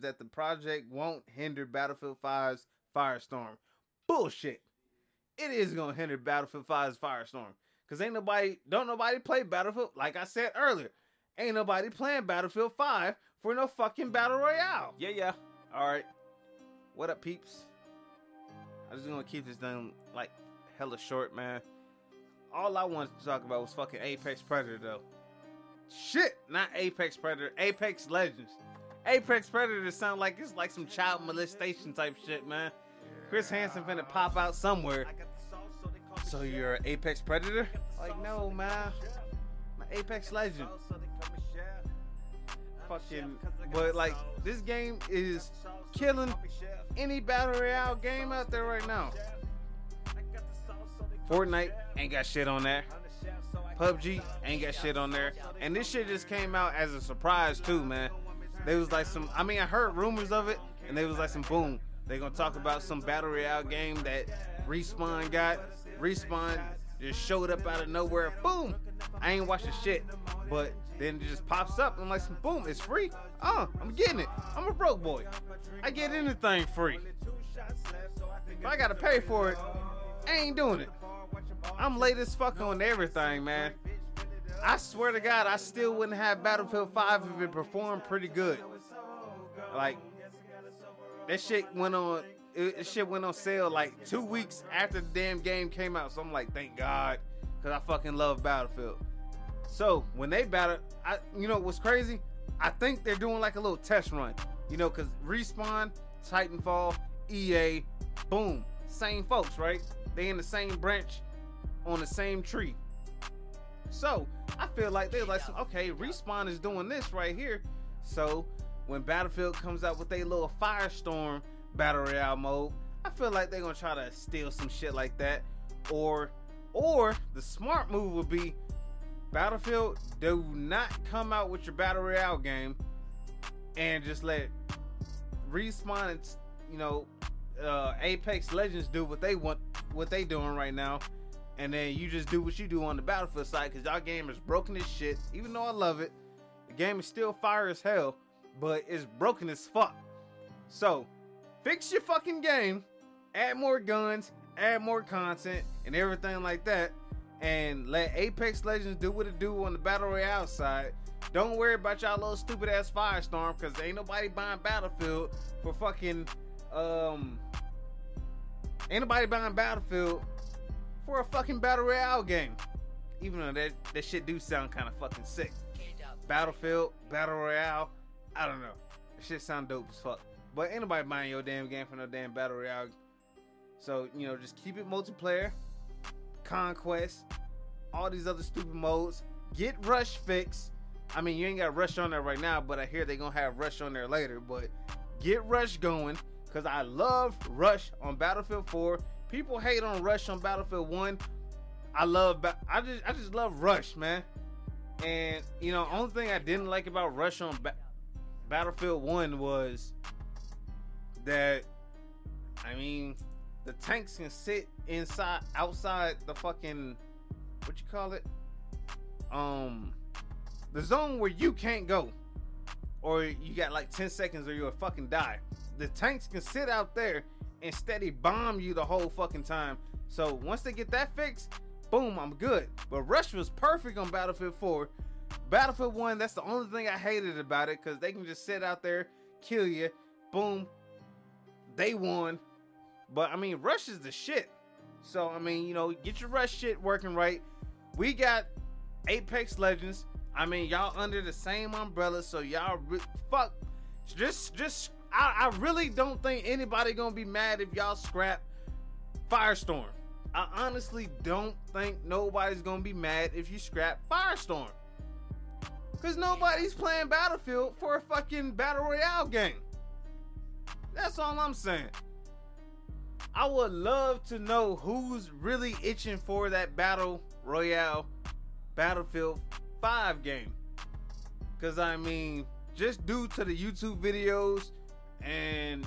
is that the project won't hinder Battlefield 5's Firestorm. Bullshit. It is gonna hinder Battlefield 5's Firestorm. Cause ain't nobody don't nobody play Battlefield, like I said earlier. Ain't nobody playing Battlefield 5 for no fucking battle royale. Yeah, yeah. Alright. What up, peeps? I just gonna keep this thing like hella short, man. All I wanted to talk about was fucking Apex Predator though. Shit, not Apex Predator, Apex Legends. Apex Predator sound like it's like some child molestation type shit, man. Chris Hansen finna pop out somewhere. So you're an Apex Predator? Like no, man. My Apex Legend. Fucking, but like this game is killing any battle royale game out there right now. Fortnite ain't got shit on there. PUBG ain't got shit on there. And this shit just came out as a surprise too, man. They was like some I mean I heard rumors of it and they was like some boom. They gonna talk about some battle royale game that Respawn got. Respawn just showed up out of nowhere. Boom! I ain't watching shit. But then it just pops up. And I'm like, boom, it's free. Oh, I'm getting it. I'm a broke boy. I get anything free. If I gotta pay for it, I ain't doing it. I'm late as fuck on everything, man. I swear to God, I still wouldn't have Battlefield 5 if it performed pretty good. Like, that shit went on. It, shit went on sale like two weeks after the damn game came out. So I'm like, thank God, because I fucking love Battlefield. So when they battle, I you know what's crazy? I think they're doing like a little test run. You know, because Respawn, Titanfall, EA, boom, same folks, right? They in the same branch, on the same tree. So I feel like they're like, okay, Respawn is doing this right here. So when Battlefield comes out with a little Firestorm battle royale mode, I feel like they're gonna try to steal some shit like that. Or, or the smart move would be Battlefield, do not come out with your battle royale game and just let respawn you know uh, Apex Legends do what they want, what they doing right now, and then you just do what you do on the Battlefield side because y'all game is broken as shit. Even though I love it, the game is still fire as hell, but it's broken as fuck. So fix your fucking game, add more guns, add more content, and everything like that and let Apex Legends do what it do on the battle royale side. Don't worry about y'all little stupid ass Firestorm because ain't nobody buying Battlefield for fucking um. Ain't nobody buying Battlefield for a fucking battle royale game. Even though that that shit do sound kind of fucking sick. Battlefield, battle royale, I don't know. That shit sound dope as fuck. But ain't nobody buying your damn game for no damn battle royale. So you know, just keep it multiplayer Conquest, all these other stupid modes. Get Rush fixed. I mean, you ain't got Rush on there right now, but I hear they gonna have Rush on there later. But get Rush going, cause I love Rush on Battlefield 4. People hate on Rush on Battlefield 1. I love, I just, I just love Rush, man. And you know, only thing I didn't like about Rush on ba- Battlefield 1 was that, I mean, the tanks can sit inside outside the fucking what you call it um the zone where you can't go or you got like 10 seconds or you'll fucking die the tanks can sit out there and steady bomb you the whole fucking time so once they get that fixed boom i'm good but rush was perfect on battlefield 4 battlefield 1 that's the only thing i hated about it because they can just sit out there kill you boom they won but I mean, Rush is the shit. So I mean, you know, get your Rush shit working right. We got Apex Legends. I mean, y'all under the same umbrella, so y'all re- fuck. Just, just, I, I really don't think anybody gonna be mad if y'all scrap Firestorm. I honestly don't think nobody's gonna be mad if you scrap Firestorm. Cause nobody's playing Battlefield for a fucking battle royale game. That's all I'm saying. I would love to know who's really itching for that battle royale Battlefield 5 game. Cause I mean, just due to the YouTube videos and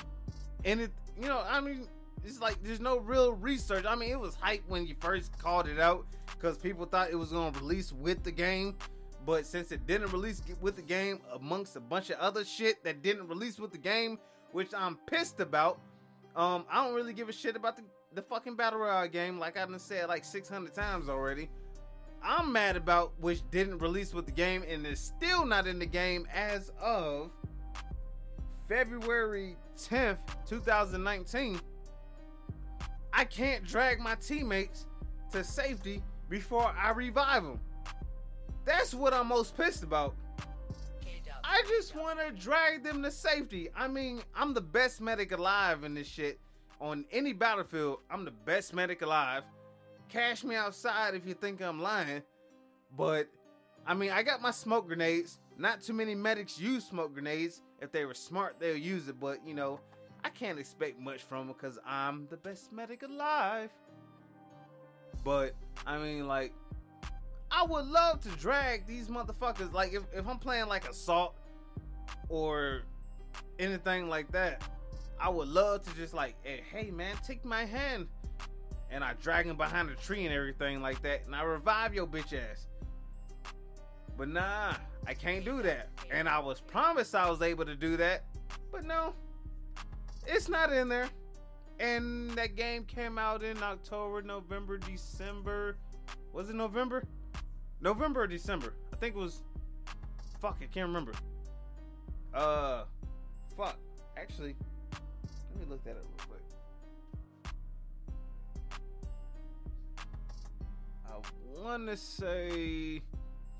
and it, you know, I mean, it's like there's no real research. I mean, it was hype when you first called it out because people thought it was gonna release with the game, but since it didn't release with the game, amongst a bunch of other shit that didn't release with the game, which I'm pissed about, um, I don't really give a shit about the, the fucking Battle Royale game, like I done said like 600 times already. I'm mad about which didn't release with the game and is still not in the game as of February 10th, 2019. I can't drag my teammates to safety before I revive them. That's what I'm most pissed about. I just want to drag them to safety. I mean, I'm the best medic alive in this shit. On any battlefield, I'm the best medic alive. Cash me outside if you think I'm lying. But, I mean, I got my smoke grenades. Not too many medics use smoke grenades. If they were smart, they'll use it. But, you know, I can't expect much from them because I'm the best medic alive. But, I mean, like, I would love to drag these motherfuckers. Like, if, if I'm playing like Assault or anything like that, I would love to just like, hey, hey man, take my hand. And I drag him behind a tree and everything like that. And I revive your bitch ass. But nah, I can't do that. And I was promised I was able to do that. But no, it's not in there. And that game came out in October, November, December. Was it November? November or December? I think it was. Fuck, I can't remember. Uh, fuck. Actually, let me look that up real quick. I want to say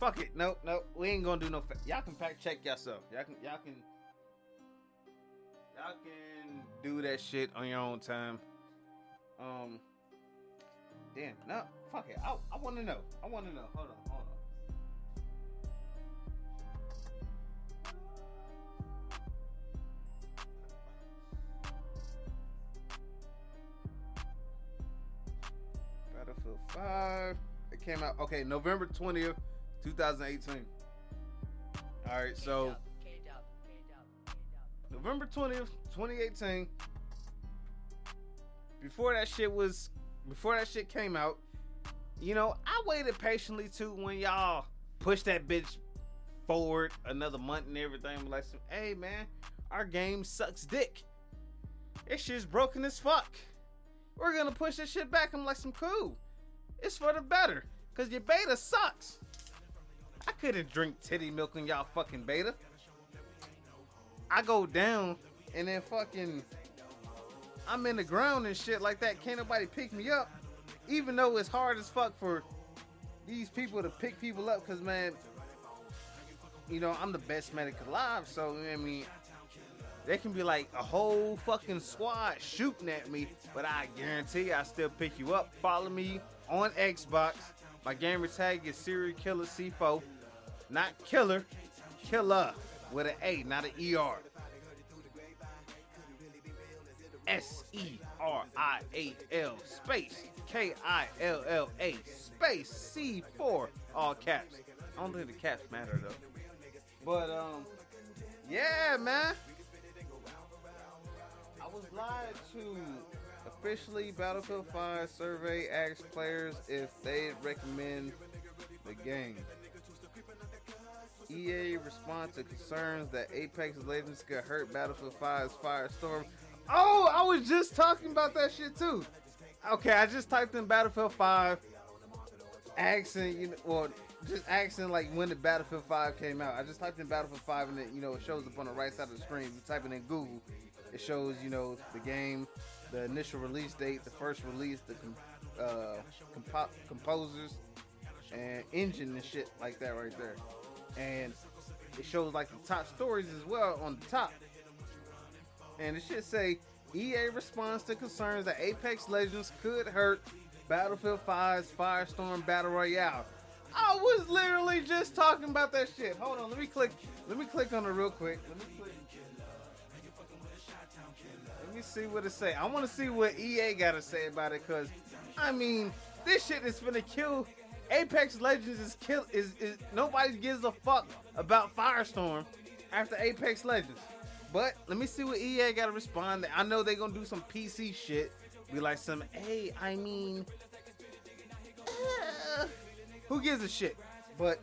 Fuck it. Nope, nope. We ain't gonna do no. Fa- y'all can fact check yourself. Y'all can, y'all can, y'all can do that shit on your own time. Um. Damn. No. Fuck it. I, I want to know. I want to know. Hold on. Hold on. Battlefield 5. It came out okay, November 20th, 2018. All right, so November 20th, 2018. Before that shit was, before that shit came out, you know, I waited patiently too when y'all pushed that bitch forward another month and everything. Like, some, hey man, our game sucks dick. This shit's broken as fuck. We're gonna push this shit back. I'm like, some cool. It's for the better, cause your beta sucks. I couldn't drink titty milk in y'all fucking beta. I go down and then fucking I'm in the ground and shit like that. Can't nobody pick me up. Even though it's hard as fuck for these people to pick people up because man, you know, I'm the best medic alive, so I mean they can be like a whole fucking squad shooting at me, but I guarantee I still pick you up. Follow me on Xbox. My gamer tag is serial killer C4. Not killer, killer with an A, not an ER. S E R I A L space K I L L A space C4 all caps. I don't think the caps matter though. But um yeah, man. I was lied to. Officially, Battlefield 5 survey asked players if they recommend the game. EA response to concerns that Apex Legends could hurt Battlefield 5's Firestorm. Oh, I was just talking about that shit too. Okay, I just typed in Battlefield 5, asking, you know, well, just asking like when the Battlefield 5 came out. I just typed in Battlefield 5 and it, you know, it shows up on the right side of the screen. You type it in Google, it shows, you know, the game, the initial release date, the first release, the uh, compo- composers, and engine and shit like that right there and it shows like the top stories as well on the top. And it should say EA responds to concerns that Apex Legends could hurt Battlefield 5's Firestorm Battle Royale. I was literally just talking about that shit. Hold on, let me click. Let me click on it real quick. Let me click. Let me see what it say. I want to see what EA got to say about it, cause I mean, this shit is gonna kill Apex Legends is kill is, is nobody gives a fuck about Firestorm after Apex Legends. But let me see what EA got to respond. I know they're gonna do some PC shit. Be like some, hey, I mean, uh, who gives a shit? But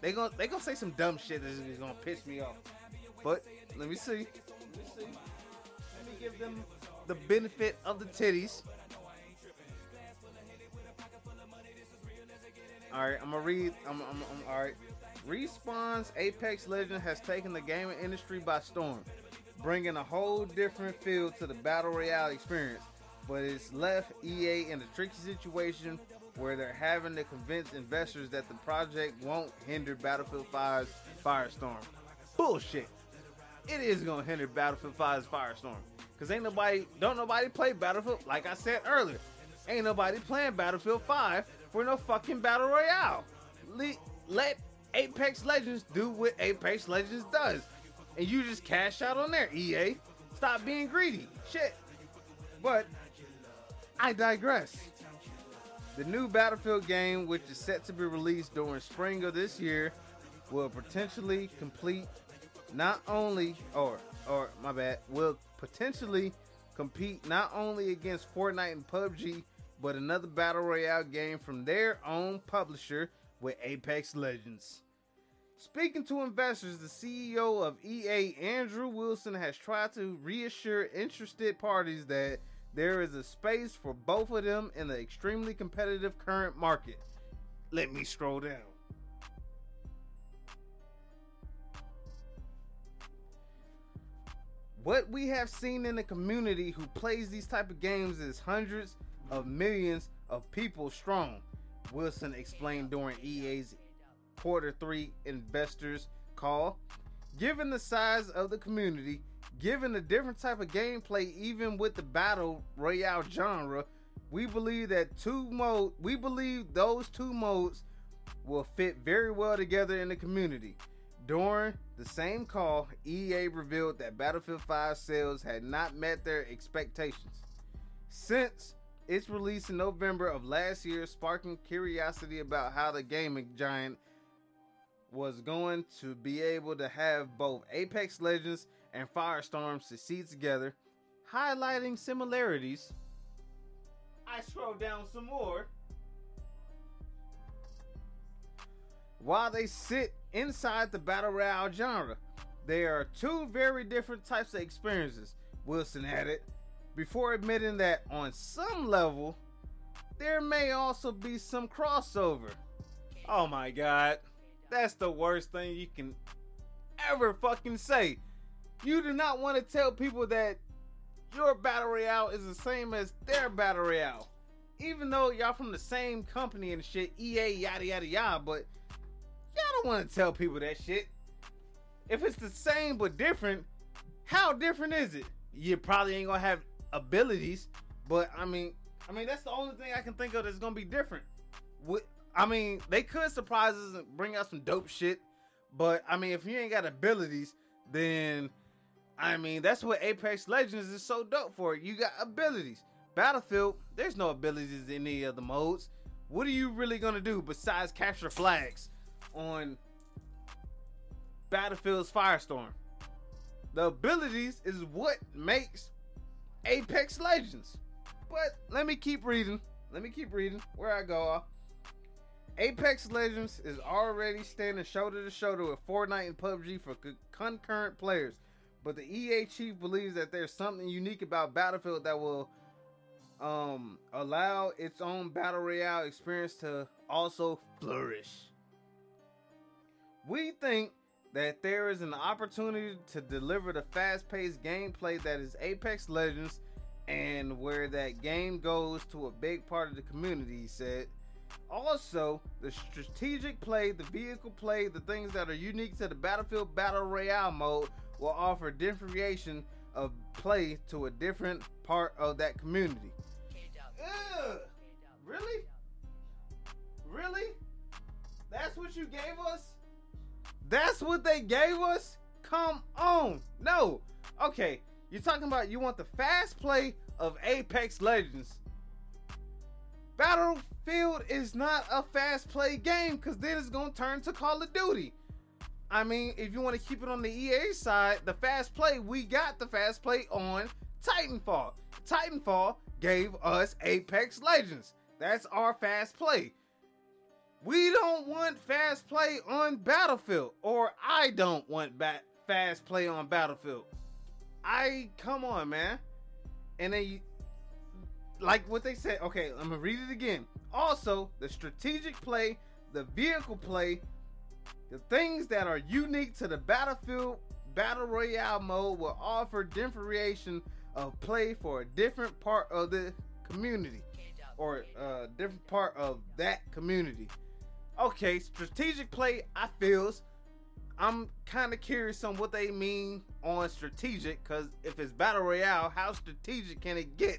They gonna they gonna say some dumb shit that is gonna piss me off. But let me see. Let me see. Let me give them the benefit of the titties. All right, I'm gonna read. I'm, I'm, I'm all right. Respawn's Apex Legend has taken the gaming industry by storm, bringing a whole different feel to the battle royale experience. But it's left EA in a tricky situation where they're having to convince investors that the project won't hinder Battlefield 5's Firestorm. Bullshit. It is gonna hinder Battlefield 5's Firestorm. Cause ain't nobody, don't nobody play Battlefield. Like I said earlier, ain't nobody playing Battlefield 5 for no fucking battle royale. Le- let Apex Legends do what Apex Legends does, and you just cash out on there. EA, stop being greedy. Shit. But I digress. The new Battlefield game, which is set to be released during spring of this year, will potentially complete not only or or my bad will potentially compete not only against Fortnite and PUBG, but another battle royale game from their own publisher with Apex Legends. Speaking to investors, the CEO of EA, Andrew Wilson, has tried to reassure interested parties that there is a space for both of them in the extremely competitive current market. Let me scroll down. What we have seen in the community who plays these type of games is hundreds of millions of people strong. Wilson explained during EA's quarter 3 investors call. Given the size of the community, given the different type of gameplay even with the battle royale genre, we believe that two mode we believe those two modes will fit very well together in the community. During the same call, EA revealed that Battlefield 5 sales had not met their expectations. Since its release in November of last year, sparking curiosity about how the gaming giant was going to be able to have both Apex Legends and Firestorm succeed together, highlighting similarities. I scroll down some more. While they sit inside the battle royale genre, there are two very different types of experiences, Wilson added, before admitting that on some level, there may also be some crossover. Oh my god, that's the worst thing you can ever fucking say. You do not want to tell people that your battle royale is the same as their battle royale. Even though y'all from the same company and shit, EA, yada yada yada, but y'all don't want to tell people that shit. If it's the same but different, how different is it? You probably ain't gonna have abilities, but I mean, I mean that's the only thing I can think of that's gonna be different. I mean, they could surprise us and bring out some dope shit, but I mean, if you ain't got abilities, then I mean that's what Apex Legends is so dope for. You got abilities. Battlefield, there's no abilities in any of the modes. What are you really gonna do besides capture flags on Battlefield's Firestorm? The abilities is what makes Apex Legends. But let me keep reading. Let me keep reading. Where I go. Apex Legends is already standing shoulder to shoulder with Fortnite and PUBG for concurrent players. But the EA chief believes that there's something unique about Battlefield that will um, allow its own battle royale experience to also flourish. We think that there is an opportunity to deliver the fast-paced gameplay that is Apex Legends and where that game goes to a big part of the community, he said. Also, the strategic play, the vehicle play, the things that are unique to the Battlefield Battle Royale mode will offer differentiation of play to a different part of that community. Ugh. Really? Really? That's what you gave us? That's what they gave us? Come on. No. Okay. You're talking about you want the fast play of Apex Legends. Battlefield is not a fast play game because then it's going to turn to Call of Duty. I mean, if you want to keep it on the EA side, the fast play, we got the fast play on Titanfall. Titanfall gave us Apex Legends. That's our fast play. We don't want fast play on Battlefield, or I don't want ba- fast play on Battlefield. I come on, man. And then, you, like what they said. Okay, I'm gonna read it again. Also, the strategic play, the vehicle play, the things that are unique to the Battlefield Battle Royale mode will offer differentiation of play for a different part of the community or a uh, different part of that community. Okay, strategic play, I feels. I'm kind of curious on what they mean on strategic, because if it's battle royale, how strategic can it get?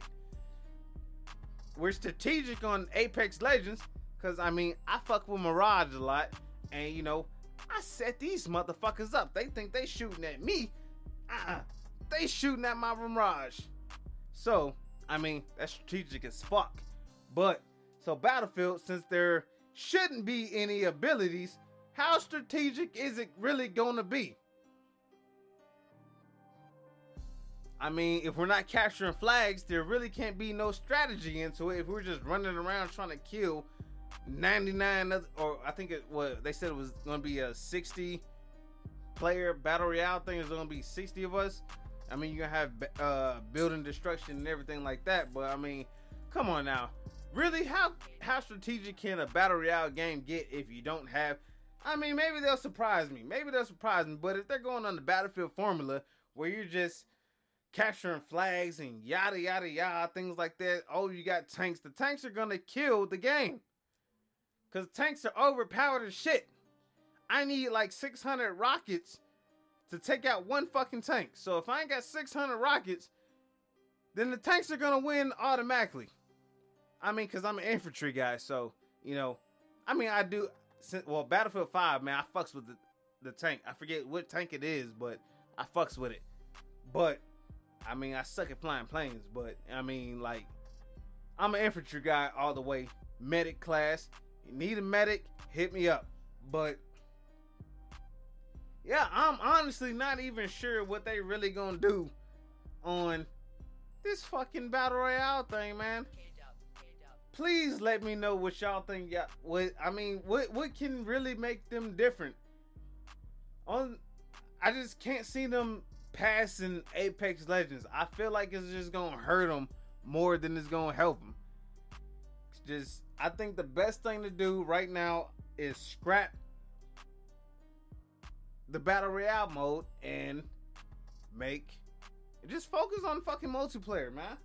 We're strategic on Apex Legends, because I mean, I fuck with Mirage a lot, and you know, I set these motherfuckers up. They think they shooting at me. Uh-uh. They shooting at my Mirage. So, I mean, that's strategic as fuck. But, so Battlefield, since there shouldn't be any abilities, how strategic is it really gonna be? I mean, if we're not capturing flags, there really can't be no strategy into it. If we're just running around trying to kill 99 other, or I think it was they said it was gonna be a 60 player battle royale thing. It's gonna be 60 of us. I mean, you're gonna have uh, building destruction and everything like that. But I mean, come on now, really, how how strategic can a battle royale game get if you don't have? I mean, maybe they'll surprise me. Maybe they'll surprise me. But if they're going on the battlefield formula where you're just capturing flags and yada yada yada things like that, oh, you got tanks. The tanks are gonna kill the game. Cause tanks are overpowered as shit. I need like 600 rockets to take out one fucking tank. So if I ain't got 600 rockets, then the tanks are gonna win automatically. I mean, cause I'm an infantry guy, so you know, I mean, I do. Well, Battlefield 5, man, I fucks with the, the tank. I forget what tank it is, but I fucks with it. But I mean, I suck at flying planes, but I mean, like, I'm an infantry guy all the way. Medic class, you need a medic, hit me up. But yeah, I'm honestly not even sure what they really gonna do on this fucking battle royale thing, man. Please let me know what y'all think. Yeah, what I mean, what what can really make them different? On, I just can't see them passing Apex Legends. I feel like it's just gonna hurt them more than it's gonna help them. It's just I think the best thing to do right now is scrap the battle royale mode and make just focus on fucking multiplayer, man.